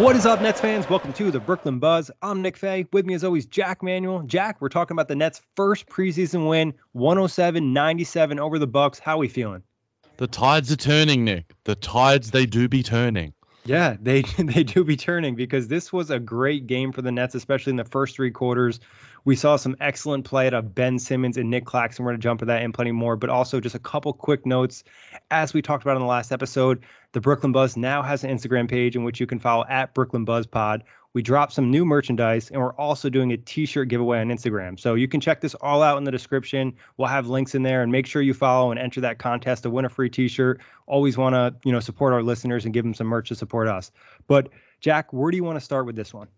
What is up, Nets fans? Welcome to the Brooklyn Buzz. I'm Nick Fay. With me, as always, Jack Manuel. Jack, we're talking about the Nets' first preseason win, 107-97 over the Bucks. How are we feeling? The tides are turning, Nick. The tides they do be turning. Yeah, they they do be turning because this was a great game for the Nets, especially in the first three quarters. We saw some excellent play out of Ben Simmons and Nick Claxton. We're going to jump to that and plenty more, but also just a couple quick notes. As we talked about in the last episode, the Brooklyn Buzz now has an Instagram page in which you can follow at Brooklyn Buzz Pod. We dropped some new merchandise and we're also doing a t-shirt giveaway on Instagram. So you can check this all out in the description. We'll have links in there and make sure you follow and enter that contest to win a free t-shirt. Always want to, you know, support our listeners and give them some merch to support us. But Jack, where do you want to start with this one?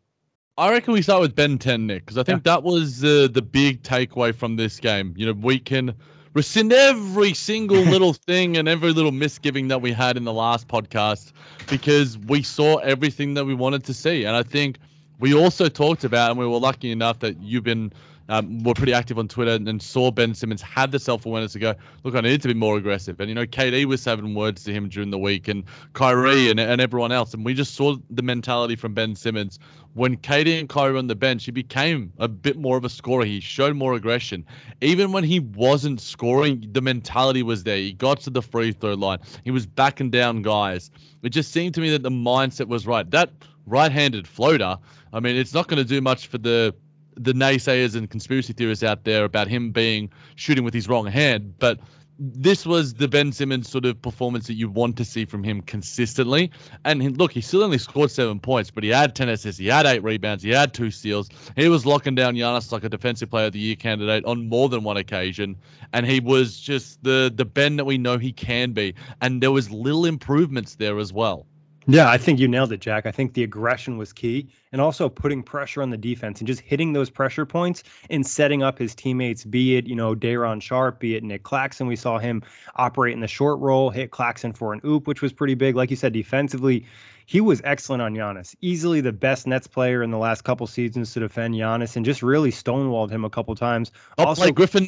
I reckon we start with Ben 10, Nick, because I think yeah. that was uh, the big takeaway from this game. You know, we can rescind every single little thing and every little misgiving that we had in the last podcast because we saw everything that we wanted to see. And I think we also talked about, and we were lucky enough that you've been um, were pretty active on Twitter and saw Ben Simmons had the self awareness to go, look, I need to be more aggressive. And, you know, KD was having words to him during the week and Kyrie and, and everyone else. And we just saw the mentality from Ben Simmons. When KD and Kyrie were on the bench, he became a bit more of a scorer. He showed more aggression. Even when he wasn't scoring, the mentality was there. He got to the free throw line, he was backing down guys. It just seemed to me that the mindset was right. That right handed floater, I mean, it's not going to do much for the the naysayers and conspiracy theorists out there about him being shooting with his wrong hand, but this was the Ben Simmons sort of performance that you want to see from him consistently. And he, look, he still only scored seven points, but he had 10 assists, he had eight rebounds, he had two steals. He was locking down Giannis like a defensive player of the year candidate on more than one occasion. And he was just the the Ben that we know he can be. And there was little improvements there as well. Yeah, I think you nailed it, Jack. I think the aggression was key and also putting pressure on the defense and just hitting those pressure points and setting up his teammates, be it, you know, Day'Ron Sharpe, be it Nick Claxton. We saw him operate in the short roll, hit Claxton for an oop, which was pretty big. Like you said, defensively, he was excellent on Giannis. Easily the best Nets player in the last couple seasons to defend Giannis and just really stonewalled him a couple times. Oh, also, Blake Griffin,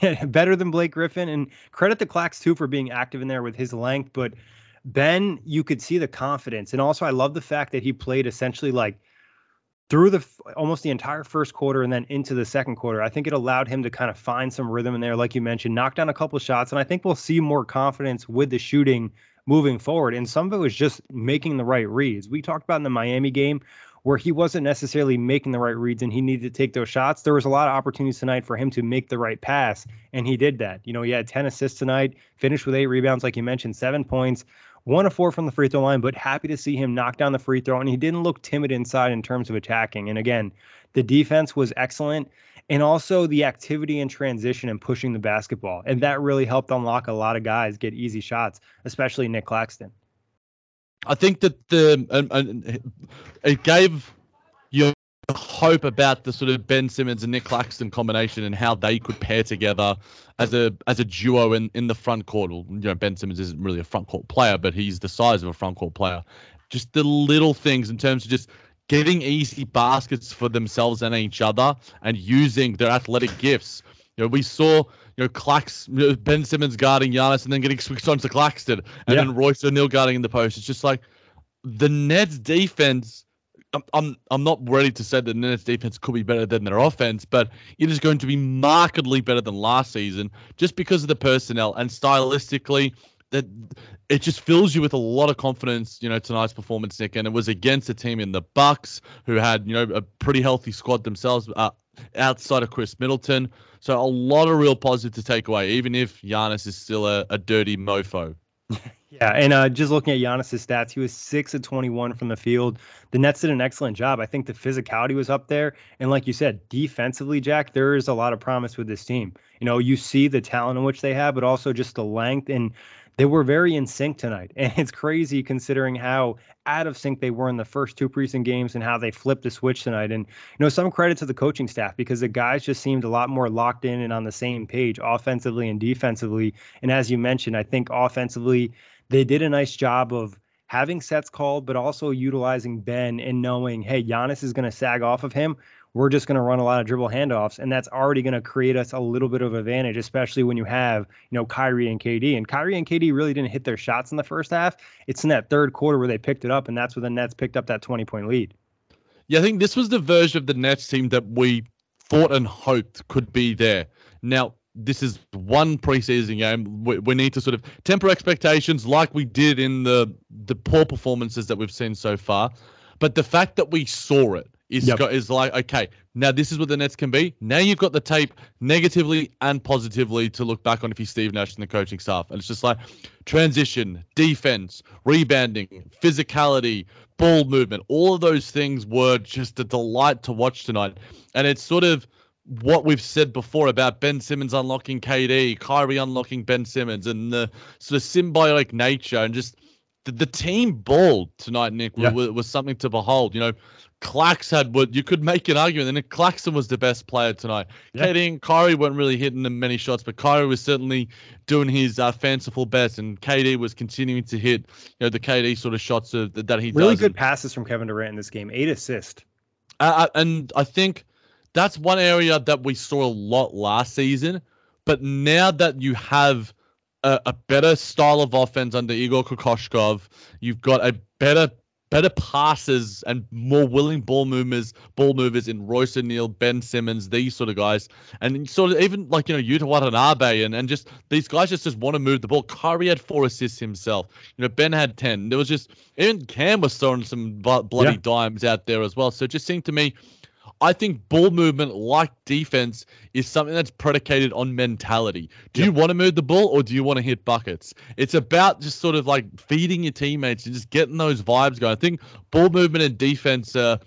Nick? better than Blake Griffin. And credit to Clax, too, for being active in there with his length. But – Ben, you could see the confidence. And also, I love the fact that he played essentially like through the almost the entire first quarter and then into the second quarter. I think it allowed him to kind of find some rhythm in there, like you mentioned, knock down a couple shots. And I think we'll see more confidence with the shooting moving forward. And some of it was just making the right reads. We talked about in the Miami game where he wasn't necessarily making the right reads and he needed to take those shots. There was a lot of opportunities tonight for him to make the right pass, and he did that. You know, he had 10 assists tonight, finished with eight rebounds, like you mentioned, seven points one of four from the free throw line, but happy to see him knock down the free throw. And he didn't look timid inside in terms of attacking. And again, the defense was excellent. And also the activity and transition and pushing the basketball. And that really helped unlock a lot of guys get easy shots, especially Nick Claxton. I think that the it gave hope about the sort of Ben Simmons and Nick Claxton combination and how they could pair together as a as a duo in, in the front court. Well, you know, Ben Simmons isn't really a front court player, but he's the size of a front court player. Just the little things in terms of just getting easy baskets for themselves and each other and using their athletic gifts You know, we saw you know Clax, you know, Ben Simmons guarding Giannis and then getting switched on to Claxton, and yeah. then Royce O'Neale guarding in the post. It's just like the Nets defense. I'm, I'm not ready to say that the defense could be better than their offense, but it is going to be markedly better than last season just because of the personnel and stylistically that it just fills you with a lot of confidence, you know, tonight's performance, Nick. And it was against a team in the Bucks who had, you know, a pretty healthy squad themselves uh, outside of Khris Middleton. So a lot of real positive to take away, even if Giannis is still a, a dirty mofo. Yeah, and uh, just looking at Giannis's stats, he was six of twenty-one from the field. The Nets did an excellent job. I think the physicality was up there, and like you said, defensively, Jack, there is a lot of promise with this team. You know, you see the talent in which they have, but also just the length and they were very in sync tonight. And it's crazy considering how out of sync they were in the first two preseason games and how they flipped the switch tonight. And, you know, some credit to the coaching staff because the guys just seemed a lot more locked in and on the same page offensively and defensively. And as you mentioned, I think offensively, they did a nice job of having sets called, but also utilizing Ben and knowing, hey, Giannis is going to sag off of him we're just going to run a lot of dribble handoffs, and that's already going to create us a little bit of advantage, especially when you have you know Kyrie and KD. And Kyrie and KD really didn't hit their shots in the first half. It's in that third quarter where they picked it up, and that's where the Nets picked up that 20 point lead. Yeah, I think this was the version of the Nets team that we thought and hoped could be there. Now, this is one preseason game. We, we, need to sort of temper expectations like we did in the the poor performances that we've seen so far. But the fact that we saw it is yep. got, is like okay now this is what the Nets can be. Now you've got the tape negatively and positively to look back on if you're Steve Nash and the coaching staff, and it's just like transition, defense, rebounding, physicality, ball movement. All of those things were just a delight to watch tonight, and it's sort of what we've said before about Ben Simmons unlocking KD, Kyrie unlocking Ben Simmons, and the sort of symbiotic nature and just the, the team ball tonight, Nick, yeah. was, was, something to behold. You know, Clax had what you could make an argument, and Claxton was the best player tonight. Yeah. KD and Kyrie weren't really hitting them many shots, but Kyrie was certainly doing his uh, fanciful best, and KD was continuing to hit you know the KD sort of shots of, that he really does. good passes from Kevin Durant in this game, eight assists. Uh, uh, and I think that's one area that we saw a lot last season, but now that you have a, a better style of offense under Igor Kokoshkov, you've got a better better passes and more willing ball movers, ball movers in Royce O'Neale, Ben Simmons, these sort of guys, and sort of even like you know Yuta Watanabe and and just these guys just just want to move the ball. Curry had four assists himself. You know Ben had ten. There was just even Cam was throwing some bloody yeah. dimes out there as well. So it just seemed to me I think ball movement, like defense, is something that's predicated on mentality. Do yep. you want to move the ball or do you want to hit buckets? It's about just sort of like feeding your teammates and just getting those vibes going. I think ball movement and defense. Uh,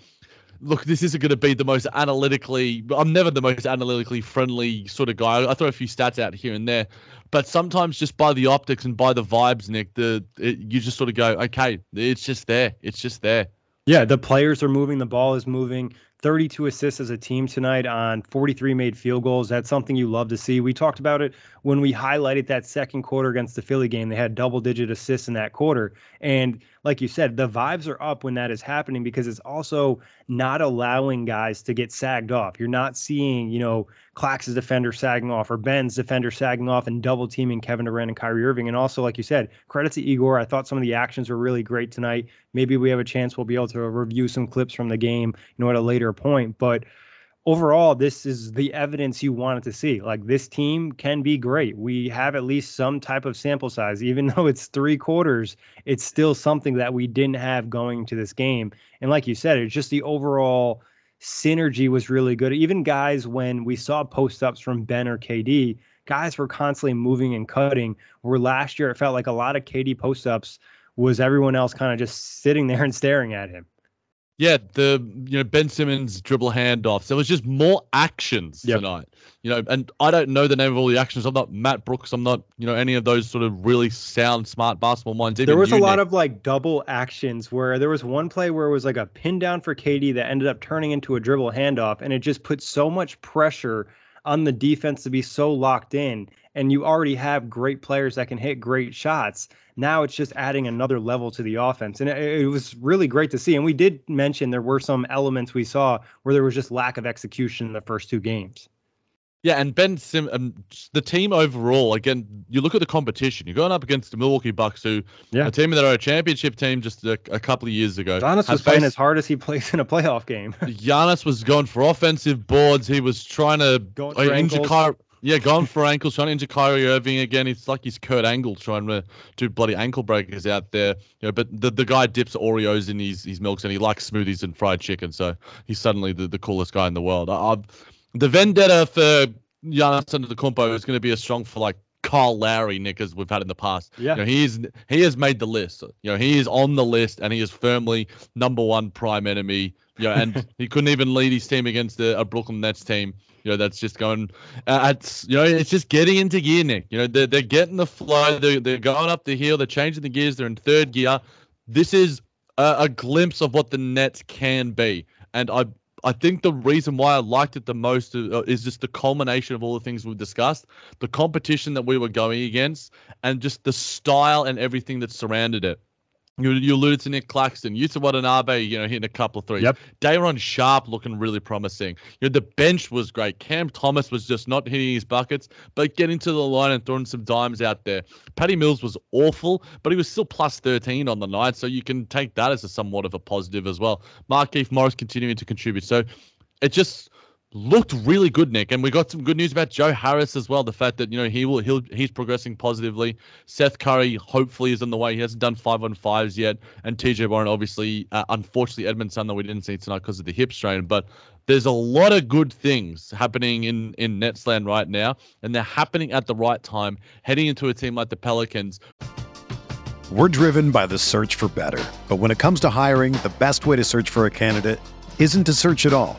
look, this isn't going to be the most analytically. I'm never the most analytically friendly sort of guy. I throw a few stats out here and there, but sometimes just by the optics and by the vibes, Nick, the it, you just sort of go, okay, it's just there. It's just there. Yeah, the players are moving. The ball is moving. 32 assists as a team tonight on 43 made field goals. That's something you love to see. We talked about it when we highlighted that second quarter against the Philly game. They had double digit assists in that quarter. And like you said, the vibes are up when that is happening because it's also not allowing guys to get sagged off. You're not seeing, you know, Clax's defender sagging off or Ben's defender sagging off and double teaming Kevin Durant and Kyrie Irving. And also, like you said, credit to Igor. I thought some of the actions were really great tonight. Maybe we have a chance we'll be able to review some clips from the game, you know, at a later point. But overall, this is the evidence you wanted to see. Like this team can be great. We have at least some type of sample size, even though it's three quarters. It's still something that we didn't have going to this game. And like you said, it's just the overall synergy was really good. Even guys, when we saw post ups from Ben or KD, guys were constantly moving and cutting. Where last year it felt like a lot of KD post ups was everyone else kind of just sitting there and staring at him. Yeah, the you know Ben Simmons dribble handoffs. There was just more actions yep. tonight. You know, and I don't know the name of all the actions. I'm not Matt Brooks. I'm not you know any of those sort of really sound, smart basketball minds. there was a lot of like double actions where there was one play where it was like a pin down for KD that ended up turning into a dribble handoff, and it just put so much pressure on the defense to be so locked in and you already have great players that can hit great shots now it's just adding another level to the offense and it, it, was really great to see and we did mention there were some elements we saw where there was just lack of execution in the first two games Yeah, and Ben Sim, um, the team overall. Again, you look at the competition. You're going up against the Milwaukee Bucks, who yeah. a team that are a championship team just a, a couple of years ago. Giannis was playing as hard as he plays in a playoff game. Giannis was going for offensive boards. He was trying to injure Ky- yeah, gone for ankles, trying to injure Kyrie Irving again. It's like he's Kurt Angle trying to do bloody ankle breakers out there. You know, but the, the guy dips Oreos in his, his milks and he likes smoothies and fried chicken. So he's suddenly the, the coolest guy in the world. I, I've, the vendetta for Giannis Antetokounmpo is going to be as strong for like Kyle Lowry, Nick, as we've had in the past. Yeah, you know, he is he has made the list. You know, he is on the list, and he is firmly number one prime enemy. You know, and he couldn't even lead his team against a, a Brooklyn Nets team. You know, that's just going. Uh, it's you know, it's just getting into gear, Nick. You know, they're they're getting the flow. They're they're going up the hill. They're changing the gears. They're in third gear. This is a, a glimpse of what the Nets can be, and I I think the reason why I liked it the most uh, is just the culmination of all the things we've discussed, the competition that we were going against, and just the style and everything that surrounded it. You, you alluded to Nick Claxton, Yuta Watanabe, you know, hitting a couple of threes. Yep. Day'Ron Sharpe looking really promising. You know, the bench was great. Cam Thomas was just not hitting his buckets, but getting to the line and throwing some dimes out there. Patty Mills was awful, but he was still plus 13 on the night, so you can take that as a somewhat of a positive as well. Markieff Morris continuing to contribute. So it just looked really good, Nick. And we got some good news about Joe Harris as well. The fact that you know he will he'll he's progressing positively. Seth Curry hopefully is on the way. He hasn't done five on fives yet. And TJ Warren obviously, uh, unfortunately, Edmond Sumner that we didn't see tonight because of the hip strain, but. There's a lot of good things happening in in Netsland right now, and they're happening at the right time. Heading into a team like the Pelicans, we're driven by the search for better. But when it comes to hiring, the best way to search for a candidate isn't to search at all.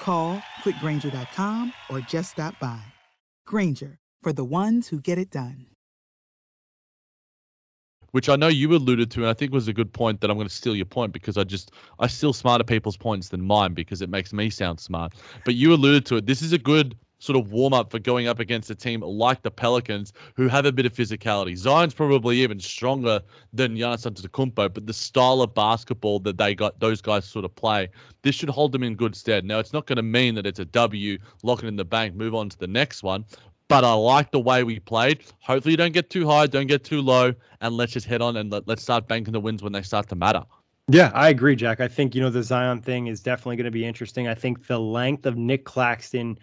Call quickgranger.com or just stop by. Grainger for the ones who get it done. Which I know you alluded to, and I think was a good point that I'm going to steal your point because I just, I steal smarter people's points than mine because it makes me sound smart. But you alluded to it. This is a good sort of warm up for going up against a team like the Pelicans who have a bit of physicality. Zion's probably even stronger than Giannis Antetokounmpo, but the style of basketball that they got those guys sort of play, this should hold them in good stead. Now, it's not going to mean that it's a W, lock it in the bank, move on to the next one. But I like the way we played. Hopefully, you don't get too high, don't get too low, and let's just head on and let, let's start banking the wins when they start to matter. Yeah, I agree, Jack. I think, you know, the Zion thing is definitely going to be interesting. I think the length of Nick Claxton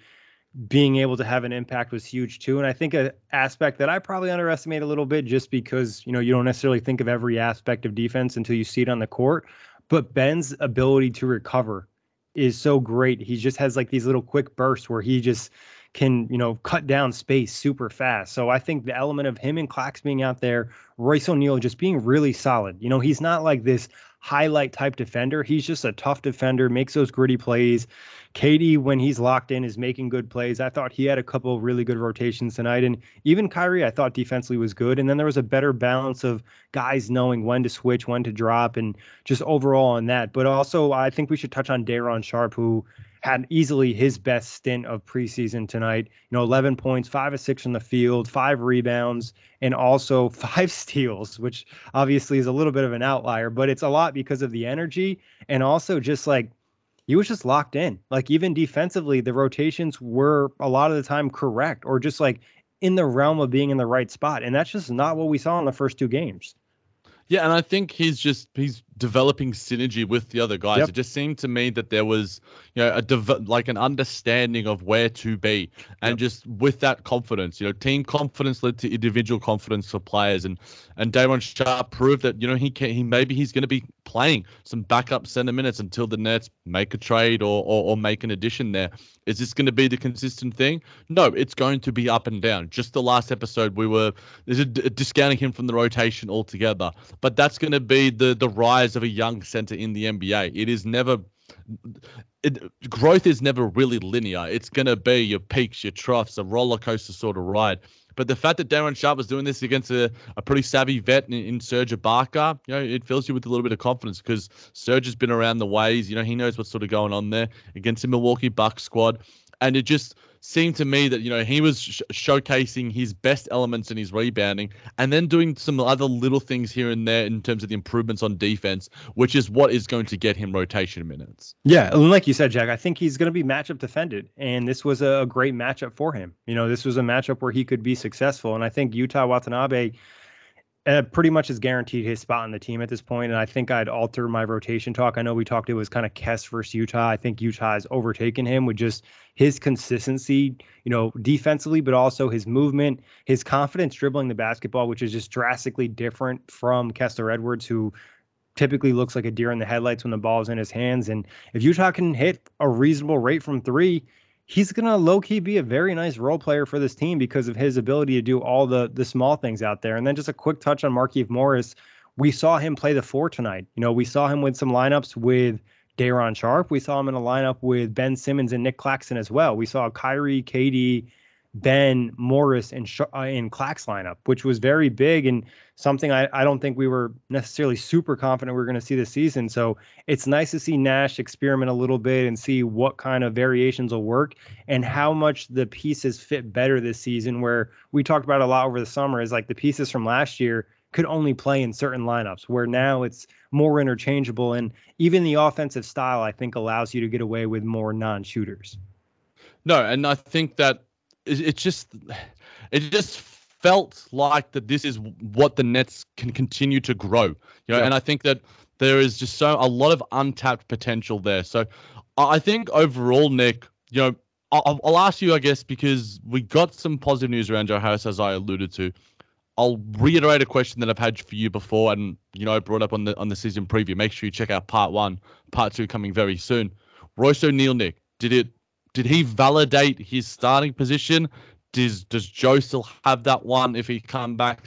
being able to have an impact was huge too. And I think an aspect that I probably underestimate a little bit just because, you know, you don't necessarily think of every aspect of defense until you see it on the court. But Ben's ability to recover is so great. He just has like these little quick bursts where he just can, you know, cut down space super fast. So I think the element of him and Clax being out there, Royce O'Neale just being really solid. You know, he's not like this highlight type defender. He's just a tough defender, makes those gritty plays. KD, when he's locked in, is making good plays. I thought he had a couple really good rotations tonight. And even Kyrie, I thought defensively was good. And then there was a better balance of guys knowing when to switch, when to drop, and just overall on that. But also, I think we should touch on Day'Ron Sharpe, who had easily his best stint of preseason tonight. You know, 11 points, five of six from the field, five rebounds, and also five steals, which obviously is a little bit of an outlier, but it's a lot because of the energy and also just like he was just locked in. Like even defensively, the rotations were a lot of the time correct or just like in the realm of being in the right spot. And that's just not what we saw in the first two games. Yeah, and I think he's just he's developing synergy with the other guys. Yep. It just seemed to me that there was, you know, a dev- like an understanding of where to be, and yep. just with that confidence, you know, team confidence led to individual confidence for players, and and Day'Ron Sharpe proved that you know he can he maybe he's going to be playing some backup center minutes until the Nets make a trade or or, or make an addition there. Is this going to be the consistent thing? No, it's going to be up and down. Just the last episode, we were discounting him from the rotation altogether. But that's going to be the the rise of a young center in the NBA. It is never. It, growth is never really linear. It's to be your peaks, your troughs, a roller coaster sort of ride. But the fact that Day'Ron Sharpe was doing this against a, a pretty savvy vet in, in Serge Ibaka, you know, it fills you with a little bit of confidence because Serge has been around the ways. You know, he knows what's sort of going on there against the Milwaukee Bucks squad. And it just seemed to me that you know he was sh- showcasing his best elements in his rebounding and then doing some other little things here and there in terms of the improvements on defense which is what is going to get him rotation minutes. Yeah and like you said jack i think he's going to be matchup defended and this was a great matchup for him. You know this was a matchup where he could be successful and i think yuta watanabe uh, pretty much has guaranteed his spot on the team at this point, and I think I'd alter my rotation talk. I know we talked it was kind of Kess versus Yuta. I think Yuta has overtaken him with just his consistency, you know, defensively, but also his movement, his confidence dribbling the basketball, which is just drastically different from Kessler Edwards, who typically looks like a deer in the headlights when the ball is in his hands. And if Yuta can hit a reasonable rate from three, he's to low key be a very nice role player for this team because of his ability to do all the the small things out there. And then just a quick touch on Markieff Morris. We saw him play the four tonight. You know, we saw him with some lineups with Day'Ron Sharpe. We saw him in a lineup with Ben Simmons and Nick Claxton as well. We saw Kyrie, KD, Ben Morris and uh, in Clax lineup, which was very big and something I, I don't think we were necessarily super confident we are going to see this season. So it's nice to see Nash experiment a little bit and see what kind of variations will work and how much the pieces fit better this season. Where we talked about a lot over the summer is like the pieces from last year could only play in certain lineups, where now it's more interchangeable and even the offensive style I think allows you to get away with more non-shooters. No, and I think that it just it just felt like that this is what the Nets can continue to grow. You know, yeah. and I think that there is just so a lot of untapped potential there. So I think overall, Nick, you know, I'll, I'll ask you, I guess, because we got some positive news around Joe Harris, as I alluded to. I'll reiterate a question that I've had for you before, and you know, brought up on the on the season preview. Make sure you check out part one, part two coming very soon. Royce O'Neale, Nick, did it did he validate his starting position? Does does Joe still have that one if he come back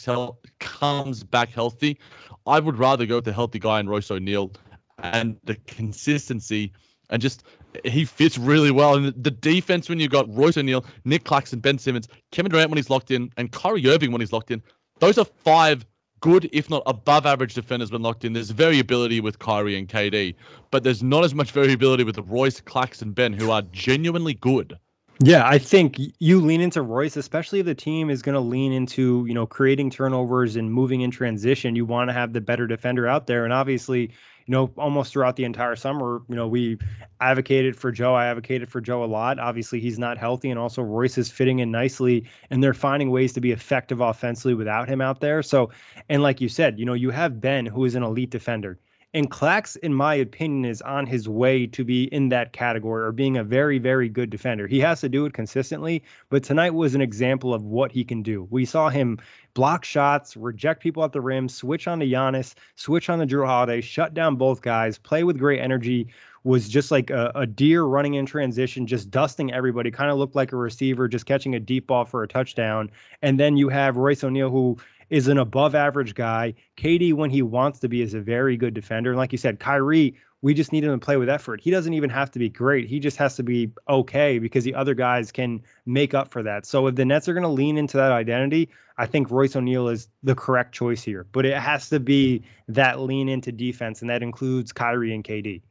comes back healthy? I would rather go with the healthy guy in Royce O'Neale and the consistency and just he fits really well. And the defense when you've got Royce O'Neale, Nick Claxton, Ben Simmons, Kevin Durant when he's locked in, and Kyrie Irving when he's locked in, those are five good, if not above average defenders when locked in. There's variability with Kyrie and KD, but there's not as much variability with Royce, Claxton, Ben, who are genuinely good. Yeah, I think you lean into Royce, especially if the team is going to lean into, you know, creating turnovers and moving in transition. You want to have the better defender out there. And obviously, you know, almost throughout the entire summer, you know, we advocated for Joe. I advocated for Joe a lot. Obviously, he's not healthy, and also Royce is fitting in nicely, and they're finding ways to be effective offensively without him out there. So, and like you said, you know, you have Ben, who is an elite defender. And Clax, in my opinion, is on his way to be in that category or being a very, very good defender. He has to do it consistently, but tonight was an example of what he can do. We saw him block shots, reject people at the rim, switch on to Giannis, switch on to Jrue Holiday, shut down both guys, play with great energy. Was just like a, a deer running in transition, just dusting everybody. Kind of looked like a receiver, just catching a deep ball for a touchdown. And then you have Royce O'Neale, who is an above average guy. KD, when he wants to be, is a very good defender. And like you said, Kyrie, we just need him to play with effort. He doesn't even have to be great. He just has to be okay because the other guys can make up for that. So if the Nets are going to lean into that identity, I think Royce O'Neale is the correct choice here. But it has to be that lean into defense, and that includes Kyrie and KD.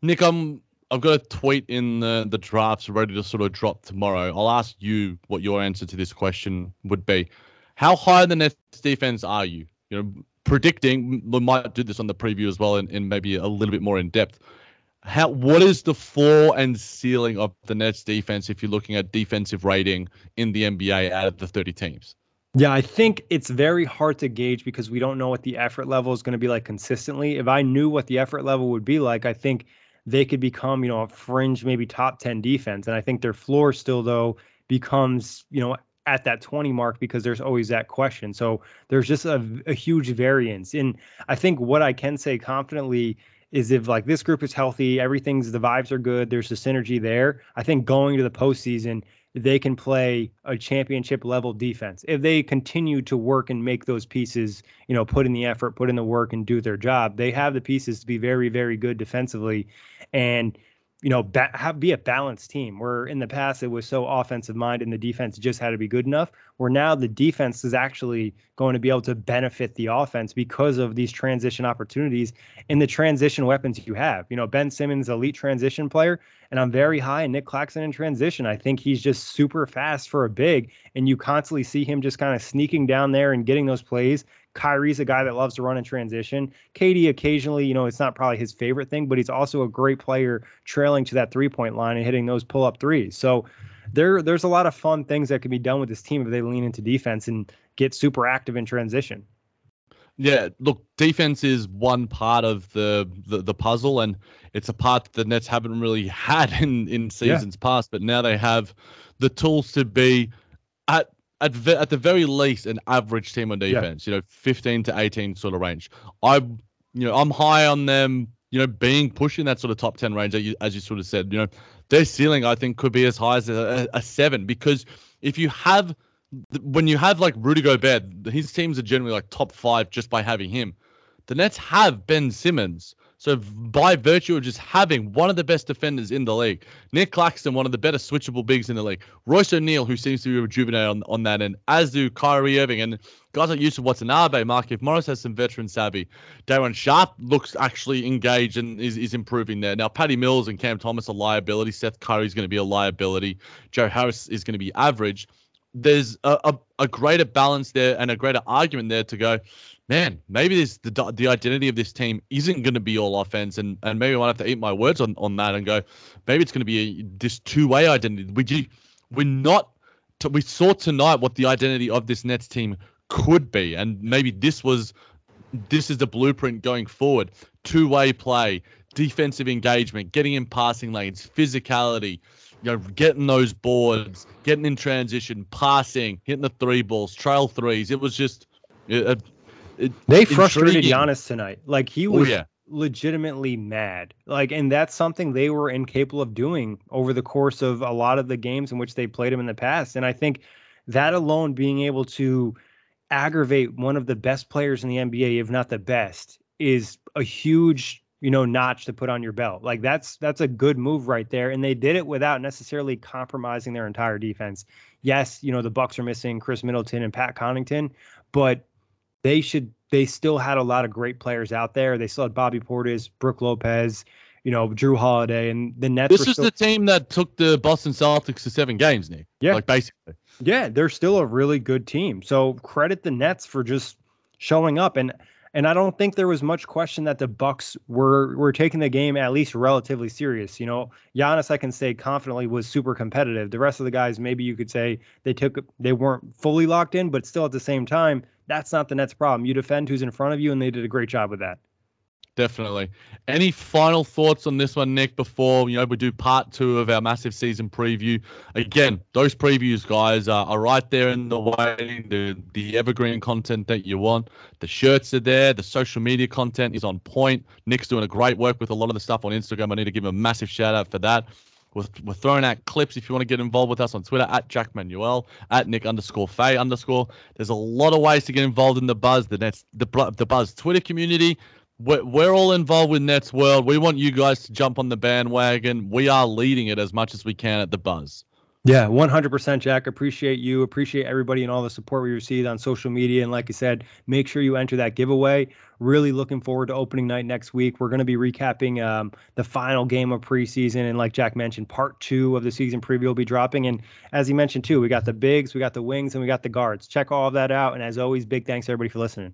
Nick, I'm I've got a tweet in the the drafts ready to sort of drop tomorrow. I'll ask you what your answer to this question would be. How high in the Nets defense are you? You know, predicting we might do this on the preview as well, and, and maybe a little bit more in depth. How what is the floor and ceiling of the Nets defense if you're looking at defensive rating in the NBA out of the 30 teams? Yeah, I think it's very hard to gauge because we don't know what the effort level is going to be like consistently. If I knew what the effort level would be like, I think they could become, you know, a fringe, maybe top 10 defense. And I think their floor still, though, becomes, you know, at that 20 mark because there's always that question. So there's just a, a huge variance. And I think what I can say confidently is if like this group is healthy, everything's the vibes are good, there's a synergy there. I think going to the postseason, they can play a championship level defense if they continue to work and make those pieces you know put in the effort put in the work and do their job they have the pieces to be very very good defensively and you know, ba- have, be a balanced team. Where in the past it was so offensive minded and the defense just had to be good enough. Where now the defense is actually going to be able to benefit the offense because of these transition opportunities and the transition weapons you have. You know, Ben Simmons, elite transition player, and I'm very high in Nick Claxton in transition. I think he's just super fast for a big, and you constantly see him just kind of sneaking down there and getting those plays, Kyrie's a guy that loves to run in transition. KD occasionally, you know, it's not probably his favorite thing, but he's also a great player trailing to that three point line and hitting those pull up threes. So there there's a lot of fun things that can be done with this team if they lean into defense and get super active in transition. Yeah, look, defense is one part of the, the, the puzzle, and it's a part that the Nets haven't really had in in seasons yeah. past. But now they have the tools to be at at ve- at the very least an average team on defense. Yeah. You know, 15 to 18 sort of range. I, you know, I'm high on them. You know, being pushing that sort of top 10 range, as you, as you sort of said. You know, their ceiling I think could be as high as a, a seven because if you have when you have like Rudy Gobert, his teams are generally like top five just by having him. The Nets have Ben Simmons, so by virtue of just having one of the best defenders in the league, Nick Claxton, one of the better switchable bigs in the league, Royce O'Neale, who seems to be rejuvenated on, on that end, as do Kyrie Irving and guys like Yusuf Watanabe, Markieff Morris has some veteran savvy. Day'Ron Sharpe looks actually engaged and is, is improving there. Now, Patty Mills and Cam Thomas are liability. Seth Curry is going to be a liability. Joe Harris is going to be average. There's a, a, a greater balance there and a greater argument there to go man, maybe this the the identity of this team isn't going to be all offense, and and maybe I might have to eat my words on, on that and go, maybe it's going to be a, this two way identity. We we're not we saw tonight what the identity of this Nets team could be, and maybe this was this is the blueprint going forward. Two way play, defensive engagement, getting in passing lanes, physicality. You know, getting those boards, getting in transition, passing, hitting the three balls, trail threes. It was just a, it, they frustrated intriguing. Giannis tonight. Like he oh, was oh, yeah. legitimately mad. Like, and that's something they were incapable of doing over the course of a lot of the games in which they played him in the past. And I think that alone, being able to aggravate one of the best players in the NBA, if not the best, is a huge you know notch to put on your belt like that's that's a good move right there and they did it without necessarily compromising their entire defense yes you know the bucks are missing khris middleton and pat connaughton but they should they still had a lot of great players out there. They still had Bobby Portis, Brook Lopez, you know, Jrue Holiday, and the Nets. This is still... the team that took the Boston Celtics to seven games, Nick. Yeah, like basically. Yeah, they're still a really good team. So credit the Nets for just showing up and and I don't think there was much question that the Bucks were were taking the game at least relatively serious. You know, Giannis, I can say confidently was super competitive. The rest of the guys, maybe you could say they took they weren't fully locked in, but still at the same time, that's not the Nets' problem. You defend who's in front of you, and they did a great job with that. Definitely. Any final thoughts on this one, Nick, before you know we do part two of our massive season preview? Again, those previews, guys, are, are right there in the waiting. The the evergreen content that you want. The shirts are there. The social media content is on point. Nick's doing a great work with a lot of the stuff on Instagram. I need to give him a massive shout out for that. We're, we're throwing out clips if you want to get involved with us on Twitter at Jack Manuel, at Nick underscore Faye underscore. There's a lot of ways to get involved in the buzz, the Nets, the, the buzz Twitter community. We're, we're all involved with Nets World. We want you guys to jump on the bandwagon. We are leading it as much as we can at the buzz. Yeah, 100% Jack. Appreciate you. Appreciate everybody and all the support we received on social media. And like I said, make sure you enter that giveaway. Really looking forward to opening night next week. We're going to be recapping um, the final game of preseason. And like Jack mentioned, part two of the season preview will be dropping. And as he mentioned too, we got the bigs, we got the wings, and we got the guards. Check all of that out. And as always, big thanks everybody for listening.